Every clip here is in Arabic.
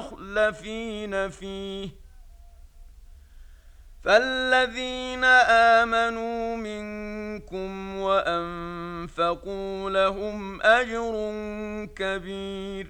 مسلمين مستخلفين فيه. فالذين آمنوا منكم وأنفقوا لهم أجر كبير.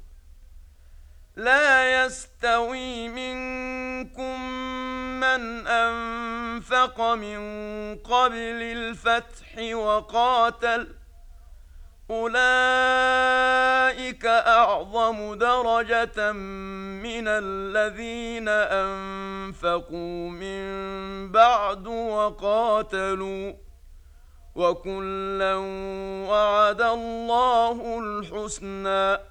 لا يستوي منكم من أنفق من قبل الفتح وقاتل. أولئك أعظم درجة من الذين أنفقوا من بعد وقاتلوا. وكلا وعد الله الحسنى.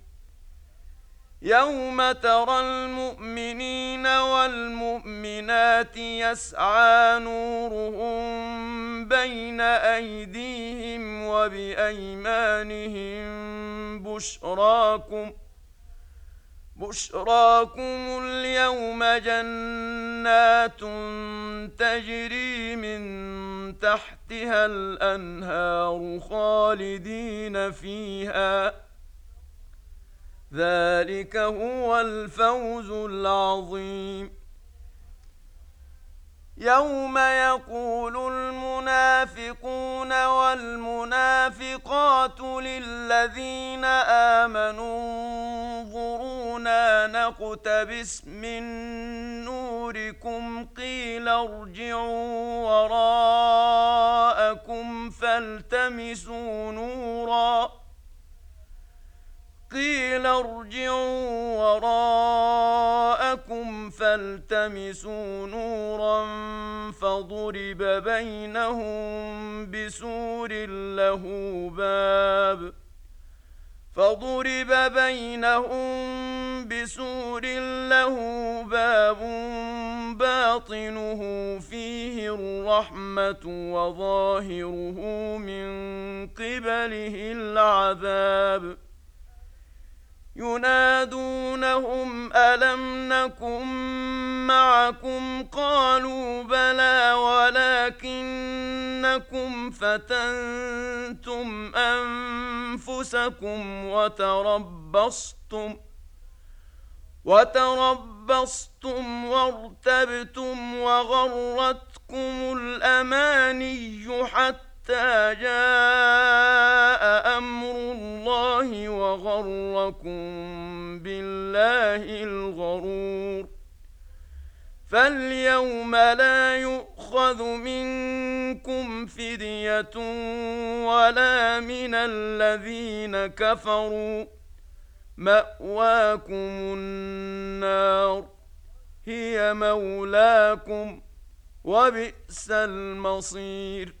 يوم ترى المؤمنين والمؤمنات يسعى نورهم بين ايديهم وبايمانهم بشراكم بشراكم اليوم جنات تجري من تحتها الانهار خالدين فيها ذلك هو الفوز العظيم. يوم يقول المنافقون والمنافقات للذين آمنوا انظرونا نقتبس من نوركم قيل ارجعوا وراءكم فالتمسوا نورا. قيل ارجعوا وراءكم فالتمسوا نورا فضرب بينهم بسور له باب فضرب بينهم بسور له باب باطنه فيه الرحمة وظاهره من قبله العذاب ينادونهم ألم نكن معكم؟ قالوا بلى ولكنكم فتنتم أنفسكم وتربصتم وتربصتم وارتبتم وغرتكم الأماني حتى جاء أمر الله وغركم بالله الغرور. فاليوم لا يؤخذ منكم فدية ولا من الذين كفروا. مأواكم النار هي مولاكم وبئس المصير.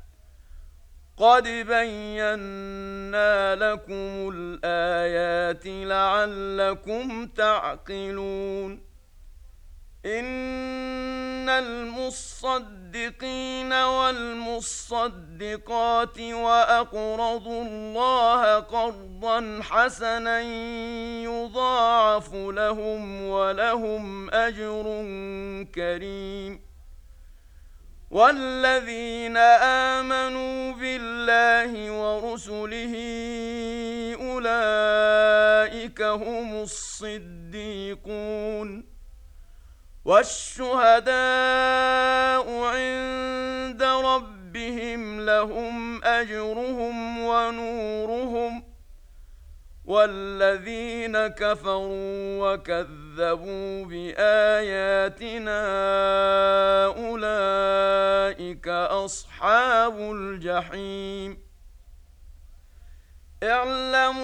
قد بينا لكم الايات لعلكم تعقلون ان المصدقين والمصدقات واقرضوا الله قرضا حسنا يضاعف لهم ولهم اجر كريم والذين امنوا بالله ورسله أولئك هم الصديقون والشهداء عند ربهم لهم أجرهم ونورهم والذين كفروا وكذبوا بآياتنا أصحاب الجحيم. اعلموا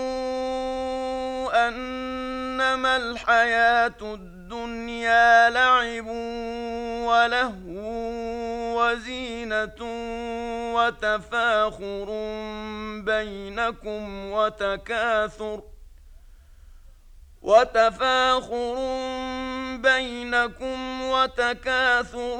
أنما الحياة الدنيا الدنيا لعب ولهو وزينة وتفاخر بينكم وتكاثر وتفاخر بينكم وتكاثر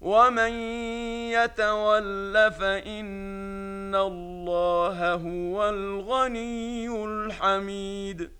ومن يتول فان الله هو الغني الحميد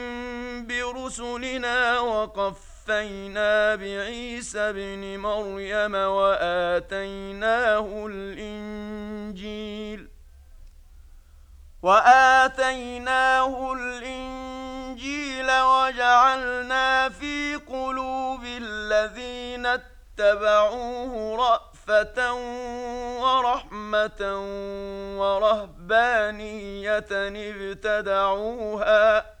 رسلنا وقفينا بعيسى ابن مريم وآتيناه الإنجيل وآتيناه الإنجيل وجعلنا في قلوب الذين اتبعوه رأفة ورحمة ورهبانية ابتدعوها